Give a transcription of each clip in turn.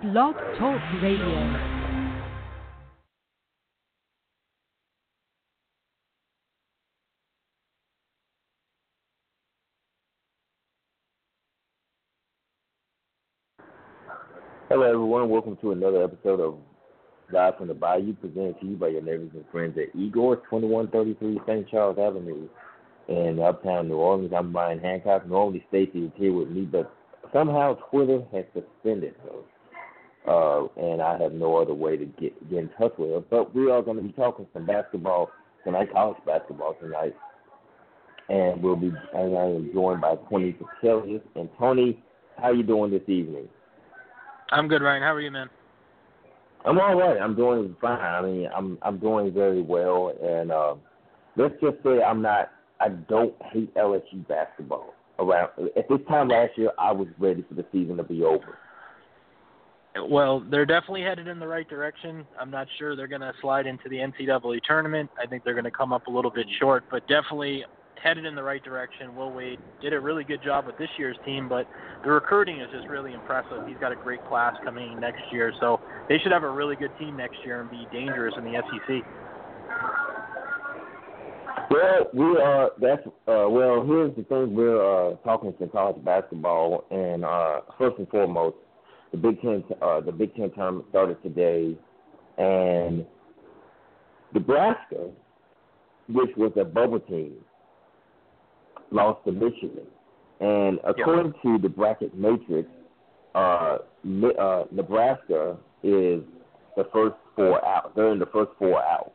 Blog Talk Radio. Hello, everyone. Welcome to another episode of Live from the Bayou, presented to you by your neighbors and friends at Igor, 2133 St. Charles Avenue in Uptown New Orleans. I'm Brian Hancock. Normally, Stacy is here with me, but somehow Twitter has suspended her, uh, and I have no other way to get, get in touch with her. But we are going to be talking some basketball tonight, college basketball tonight, and we'll be. And I am joined by Tony Patellis. And Tony, how you doing this evening? I'm good, Ryan. How are you, man? I'm all right. I'm doing fine. I mean, I'm I'm doing very well, and uh, let's just say I'm not. I don't hate LSU basketball. Around at this time last year, I was ready for the season to be over. Well, they're definitely headed in the right direction. I'm not sure they're going to slide into the NCAA tournament. I think they're going to come up a little bit short, but definitely headed in the right direction. Will Wade did a really good job with this year's team, but the recruiting is just really impressive. He's got a great class coming next year, so they should have a really good team next year and be dangerous in the SEC. Well, we are. That's uh, well. Here's the thing: we're uh, talking some college basketball, and uh, first and foremost, the Big Ten. Uh, the Big Ten tournament started today, and Nebraska, which was a bubble team, lost to Michigan. And according yep. to the bracket matrix, uh, uh, Nebraska is the first four out. They're in the first four out,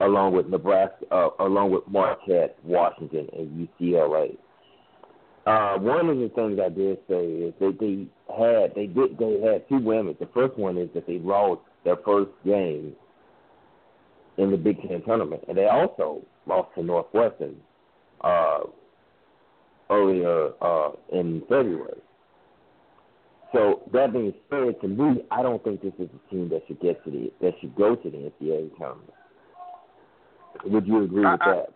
along with Nebraska, uh, along with Marquette, Washington, and UCLA. Uh, one of the things I did say is that they had they did they had two women. The first one is that they lost their first game in the Big Ten tournament, and they also lost to Northwestern uh, earlier uh, in February. So that being said, to me, I don't think this is a team that should get to the that should go to the NCAA tournament. Would you agree with I, that?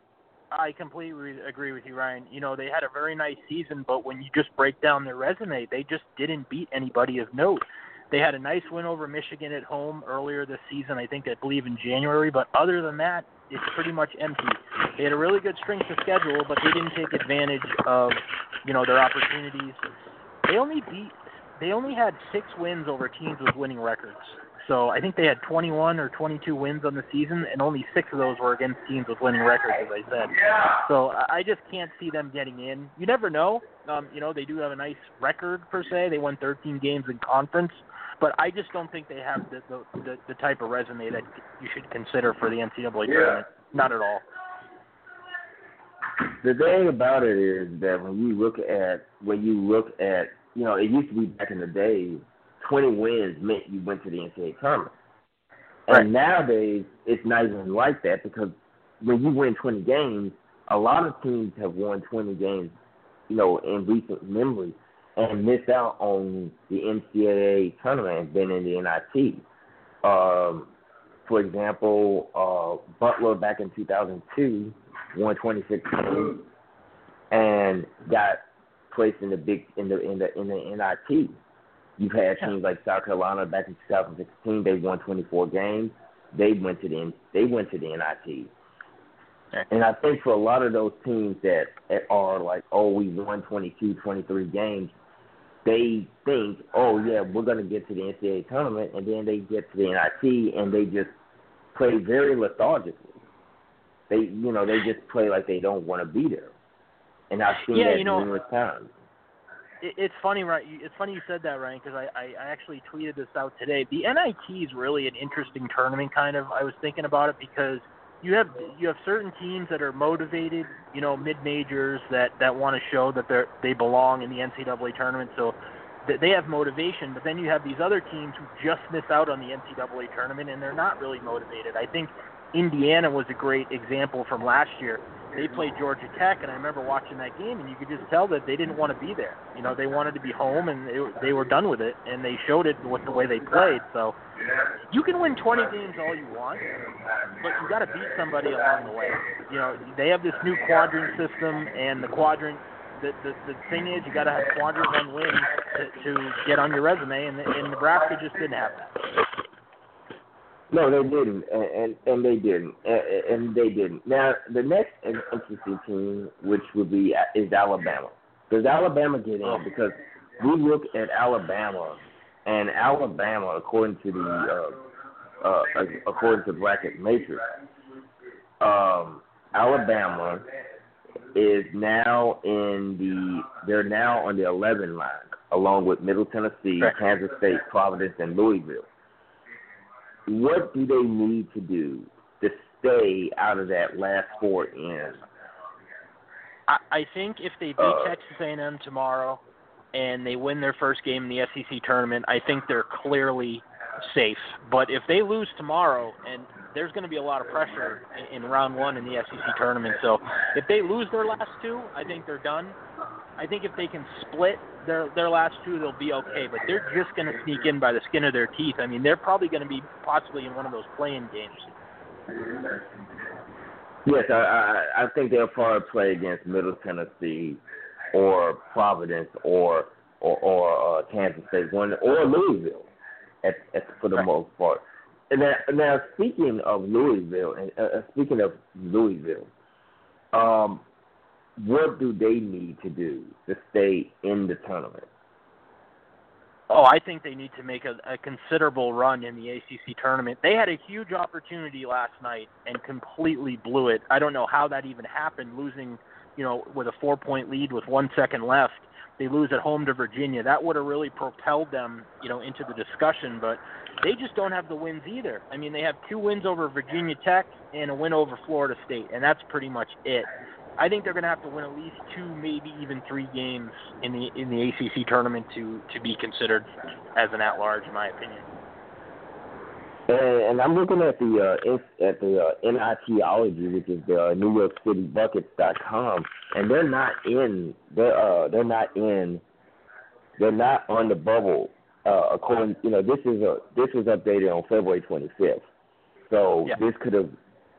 I completely agree with you, Ryan. You know, they had a very nice season, but when you just break down their resume, they just didn't beat anybody of note. They had a nice win over Michigan at home earlier this season, I think, I believe in January. But other than that, it's pretty much empty. They had a really good strength of schedule, but they didn't take advantage of, you know, their opportunities. They only beat. They only had six wins over teams with winning records. So I think they had 21 or 22 wins on the season, and only six of those were against teams with winning records, as I said. So I just can't see them getting in. You never know. Um, you know, they do have a nice record per se. They won 13 games in conference, but I just don't think they have the the, the, the type of resume that you should consider for the NCAA yeah. tournament. Not at all. The thing about it is that when you look at when you look at you know it used to be back in the day, twenty wins meant you went to the NCAA tournament, right. and nowadays it's not even like that because when you win twenty games, a lot of teams have won twenty games, you know, in recent memory and missed out on the NCAA tournament and been in the NIT. Um, for example, uh, Butler back in 2002 won 26 games and got placed in the big in the in the in the NIT. You've had teams like South Carolina back in 2016. They won 24 games. They went to the they went to the NIT. And I think for a lot of those teams that are like, oh, we won 22, 23 games, they think, oh yeah, we're going to get to the NCAA tournament, and then they get to the NIT and they just play very lethargically. They, you know, they just play like they don't want to be there, and I've seen yeah, that you know, numerous times. It's funny, right? It's funny you said that, Ryan, because I, I actually tweeted this out today. The NIT is really an interesting tournament, kind of. I was thinking about it because you have you have certain teams that are motivated, you know, mid majors that that want to show that they they belong in the NCAA tournament, so they have motivation. But then you have these other teams who just miss out on the NCAA tournament and they're not really motivated. I think Indiana was a great example from last year they played Georgia Tech, and I remember watching that game, and you could just tell that they didn't want to be there. You know, they wanted to be home, and they, they were done with it, and they showed it with the way they played. So you can win 20 games all you want, but you got to beat somebody along the way. You know, they have this new quadrant system, and the quadrant the the, the thing is, you got to have quadrant one wins to, to get on your resume, and, and Nebraska just didn't have that. No, they didn't, and and, and they didn't, and, and they didn't. Now the next interesting team, which would be is Alabama. Does Alabama get in? Because we look at Alabama, and Alabama, according to the uh, uh, according to Bracket Matrix, um, Alabama is now in the they're now on the 11 line, along with Middle Tennessee. Kansas State, Providence, and Louisville what do they need to do to stay out of that last four in? I, I think if they beat uh, Texas A&M tomorrow and they win their first game in the SEC tournament, I think they're clearly safe. But if they lose tomorrow, and there's going to be a lot of pressure in, in round one in the SEC tournament, so if they lose their last two, I think they're done. I think if they can split their their last two, they'll be okay. But they're just going to sneak in by the skin of their teeth. I mean, they're probably going to be possibly in one of those playing games. Yes, I, I I think they'll probably play against Middle Tennessee, or Providence, or or, or uh, Kansas State, one or Louisville, at, at for the right. most part. And now, now speaking of Louisville, and uh, uh speaking of Louisville, um, what do they need to do to stay in the tournament? Oh, I think they need to make a, a considerable run in the ACC tournament. They had a huge opportunity last night and completely blew it. I don't know how that even happened, losing, you know, with a four-point lead with one second left. They lose at home to Virginia. That would have really propelled them, you know, into the discussion. But they just don't have the wins either. I mean, they have two wins over Virginia Tech and a win over Florida State, and that's pretty much it. I think they're going to have to win at least two, maybe even three games in the in the ACC tournament to to be considered as an at-large, in my opinion. And, and I'm looking at the uh, at the uh, NITology, which is the uh, New York City Buckets.com, and they're not in they're uh, they're not in they're not on the bubble. Uh, according, you know, this is a this was updated on February 25th, so yeah. this could have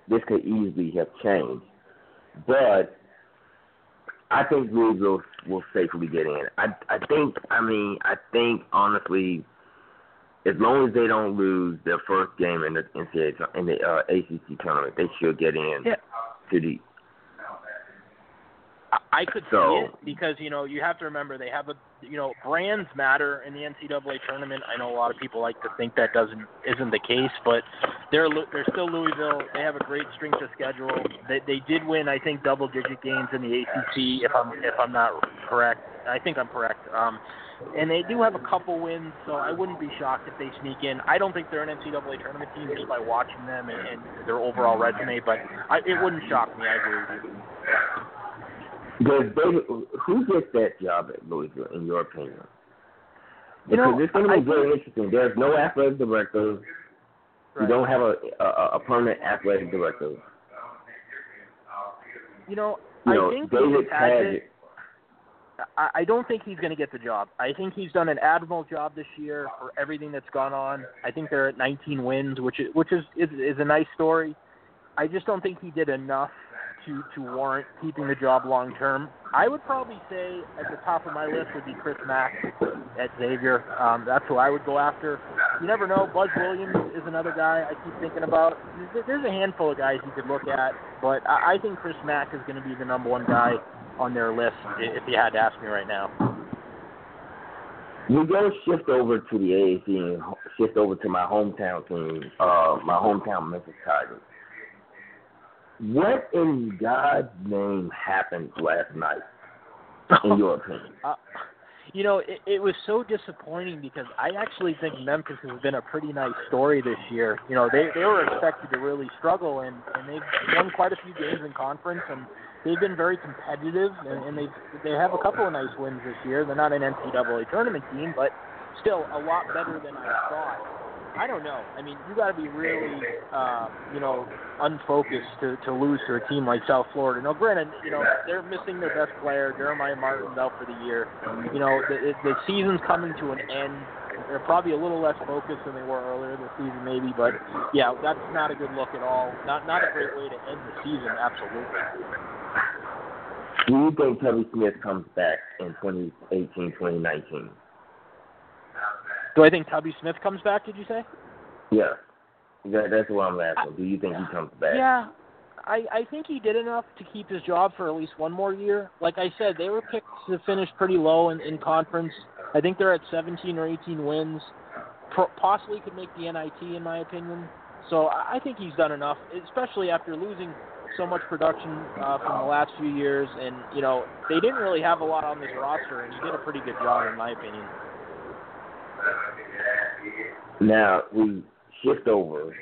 this could easily have changed. But I think Louisville will safely get in. I I think I mean I think honestly, as long as they don't lose their first game in the NCAA in the uh, ACC tournament, they should get in yeah. to the I could so, see it because you know you have to remember they have a you know brands matter in the NCAA tournament. I know a lot of people like to think that doesn't isn't the case, but they're they're still Louisville. They have a great strength of schedule. They they did win I think double digit games in the ACC if I'm if I'm not correct. I think I'm correct. Um, and they do have a couple wins, so I wouldn't be shocked if they sneak in. I don't think they're an NCAA tournament team just by watching them and, and their overall resume, but I, it wouldn't shock me. I agree with you. Does David, who gets that job at Louisville, in your opinion? Because you know, it's going to be very interesting. There's no athletic director. Right. You don't have a, a a permanent athletic director. You know, you know I think David Padgett. I, I don't think he's going to get the job. I think he's done an admirable job this year for everything that's gone on. I think they're at 19 wins, which is which is is, is a nice story. I just don't think he did enough to to warrant keeping the job long term. I would probably say at the top of my list would be Chris Mack at Xavier. Um, that's who I would go after. You never know. Buzz Williams is another guy I keep thinking about. There's a handful of guys you could look at, but I think Chris Mack is going to be the number one guy on their list if you had to ask me right now. We go shift over to the AAC and shift over to my hometown team, uh, my hometown Memphis Tigers. What in God's name happened last night, in your opinion? Uh, you know, it, it was so disappointing because I actually think Memphis has been a pretty nice story this year. You know, they they were expected to really struggle, and and they've won quite a few games in conference, and they've been very competitive, and, and they they have a couple of nice wins this year. They're not an NCAA tournament team, but still a lot better than I thought. I don't know. I mean, you got to be really, uh, you know, unfocused to to lose to a team like South Florida. Now, granted, you know they're missing their best player. Jeremiah Martin's out for the year. You know, the, the season's coming to an end. They're probably a little less focused than they were earlier this season, maybe. But yeah, that's not a good look at all. Not not a great way to end the season. Absolutely. Do you think Tubby Smith comes back in 2018, 2019? Do I think Tubby Smith comes back? Did you say? Yeah, that, that's what I'm asking. Do you think he comes back? Yeah, I I think he did enough to keep his job for at least one more year. Like I said, they were picked to finish pretty low in, in conference. I think they're at 17 or 18 wins. Pro- possibly could make the NIT in my opinion. So I I think he's done enough, especially after losing so much production uh, from the last few years. And you know they didn't really have a lot on this roster, and he did a pretty good job in my opinion. Now we shift over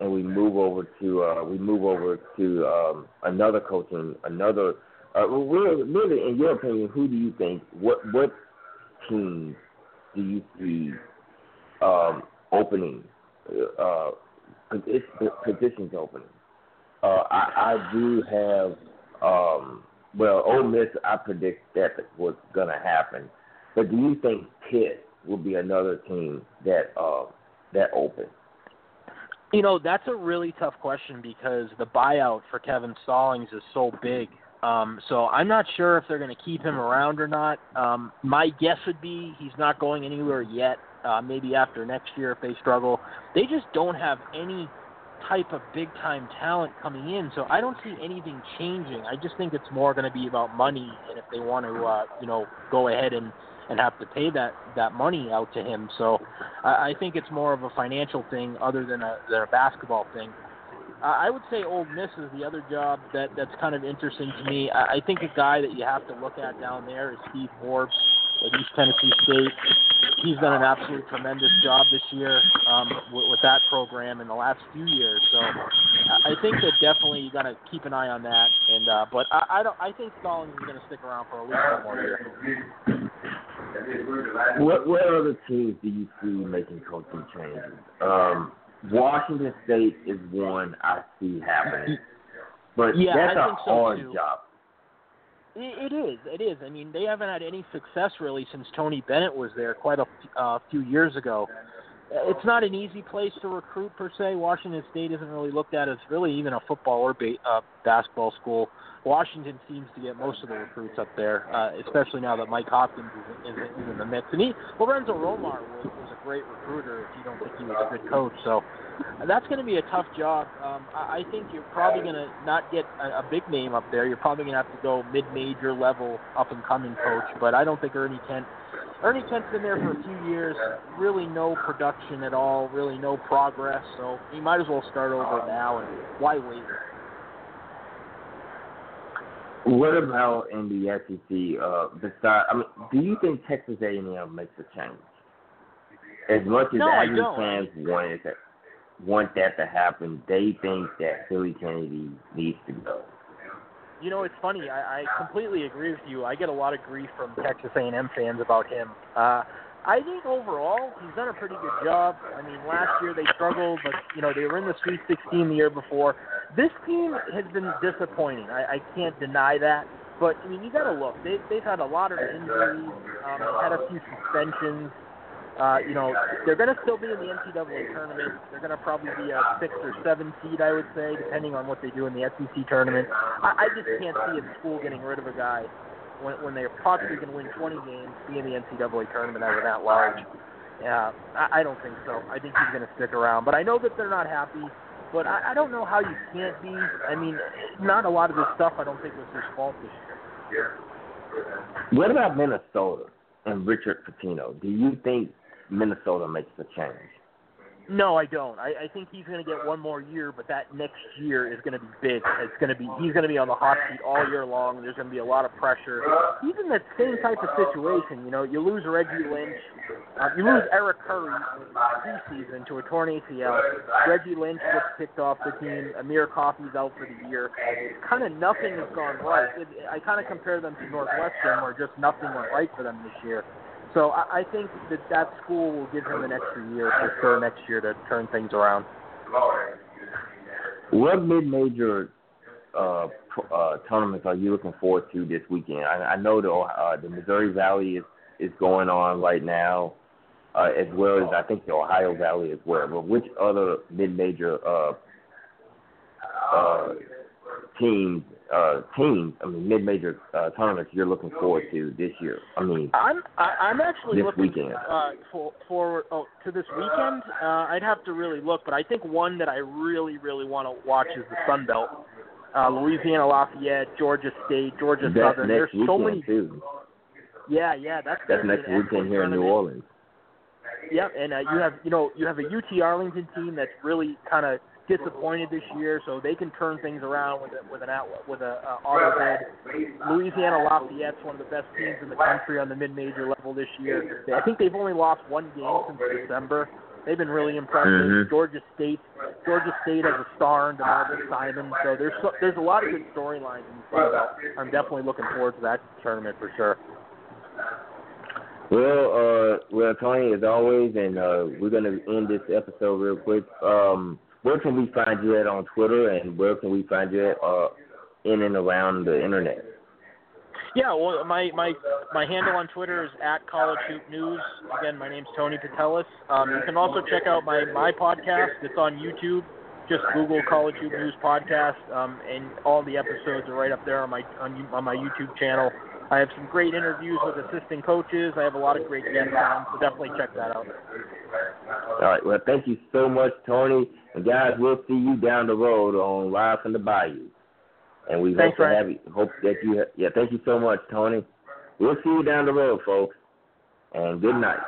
and we move over to uh, we move over to um, another coaching another. Uh, really, really, in your opinion, who do you think? What what teams do you see um, opening uh, positions opening? Uh, I, I do have um, well, Ole Miss. I predict that was going to happen. But do you think Pitt will be another team that uh, that opens? You know, that's a really tough question because the buyout for Kevin Stallings is so big. Um, so I'm not sure if they're going to keep him around or not. Um, my guess would be he's not going anywhere yet. Uh, maybe after next year if they struggle. They just don't have any type of big time talent coming in, so I don't see anything changing. I just think it's more going to be about money, and if they want to, uh, you know, go ahead and and have to pay that that money out to him. So I, I think it's more of a financial thing other than a than a basketball thing. I would say Ole Miss is the other job that that's kind of interesting to me. I, I think a guy that you have to look at down there is Steve Forbes at East Tennessee State. He's done an absolute tremendous job this year um, with, with that program in the last few years. So I think that definitely you got to keep an eye on that. And uh, but I, I don't. I think Stallings is going to stick around for at least one more year. What what other teams do you see making coaching changes? Um, Washington State is one I see happening, but yeah, that's I a so hard too. job. It, it is. It is. I mean, they haven't had any success really since Tony Bennett was there quite a uh, few years ago. It's not an easy place to recruit per se. Washington State isn't really looked at as really even a football or ba- uh, basketball school. Washington seems to get most of the recruits up there, uh, especially now that Mike Hopkins is, is, is in the mix. And he, Lorenzo Romar was, was a great recruiter. If you don't think he was a good coach, so that's going to be a tough job. Um, I, I think you're probably going to not get a, a big name up there. You're probably going to have to go mid-major level, up-and-coming coach. But I don't think Ernie Kent. Ernie Kent's been there for a few years. Really no production at all. Really no progress. So he might as well start over now. And why wait? What about in the SEC? Uh, besides, I mean, do you think Texas A&M makes a change? As much as No, I Aggie don't. fans want it to, want that to happen, they think that Billy Kennedy needs to go. You know, it's funny. I, I completely agree with you. I get a lot of grief from Texas A&M fans about him. Uh, I think overall he's done a pretty good job. I mean, last year they struggled, but you know they were in the Sweet 16 the year before. This team has been disappointing. I, I can't deny that. But I mean, you got to look. They, they've had a lot of injuries. Um, had a few suspensions. Uh, you know, they're going to still be in the NCAA tournament. They're going to probably be a six or seven seed, I would say, depending on what they do in the SEC tournament. I, I just can't see a school getting rid of a guy when, when they're possibly going to win 20 games, be in the NCAA tournament as an at large. Yeah, I, I don't think so. I think he's going to stick around. But I know that they're not happy. But I, I don't know how you can't be. I mean, not a lot of this stuff. I don't think was his fault this year. What about Minnesota and Richard Pitino? Do you think Minnesota makes a change? No, I don't. I, I think he's going to get one more year, but that next year is going to be big. It's going to be he's going to be on the hot seat all year long. There's going to be a lot of pressure. He's in that same type of situation. You know, you lose Reggie Lynch, uh, you lose Eric Curry preseason to a torn ACL. Reggie Lynch gets kicked off the team. Amir Coffey's out for the year. Kind of nothing has gone right. It, I kind of compare them to Northwestern, where just nothing went right for them this year. So I, I think that that school will give him an extra year for sure next year to turn things around. What mid-major uh, uh, tournaments are you looking forward to this weekend? I, I know the uh, the Missouri Valley is is going on right now, uh, as well as I think the Ohio Valley as well. But which other mid-major uh, uh, teams uh, teams, I mean, mid-major uh, tournaments you're looking forward to this year? I mean, I'm I, I'm actually this looking weekend. uh, for forward oh, to this weekend. Uh, I'd have to really look, but I think one that I really really want to watch is the Sun Belt. Uh, Louisiana Lafayette, Georgia State, Georgia that's Southern. There's so many. too. Yeah, yeah, that's That's next weekend here in New. Orleans. Yep, and uh, you have you know you have a UT Arlington team that's really kind of disappointed this year, so they can turn things around with a, with an out with a uh, auto bid. Louisiana Lafayette's one of the best teams in the country on the mid-major level this year. I think they've only lost one game since December. They've been really impressive. Mhm. Georgia State, Georgia State has a star in D'Marcus Simon, so there's so, there's a lot of good storylines in the Sun Belt. I'm definitely looking forward to that tournament for sure. Well, uh, well, Tony, as always, and uh, we're gonna end this episode real quick. Um, where can we find you at on Twitter, and where can we find you at uh, in and around the internet? Yeah, well, my my my handle on Twitter is at College Hoop News. Again, my name's Tony Patellis. Um, you can also check out my my podcast. It's on YouTube. Just Google College Hoop News podcast, um, and all the episodes are right up there on my on, on my YouTube channel. I have some great interviews with assistant coaches. I have a lot of great guests on, so definitely check that out. All right. Well, thank you so much, Tony. And guys, we'll see you down the road on Live from the Bayou. And we Thanks, hope to have you. Hope that you. Ha- yeah. Thank you so much, Tony. We'll see you down the road, folks. And good night.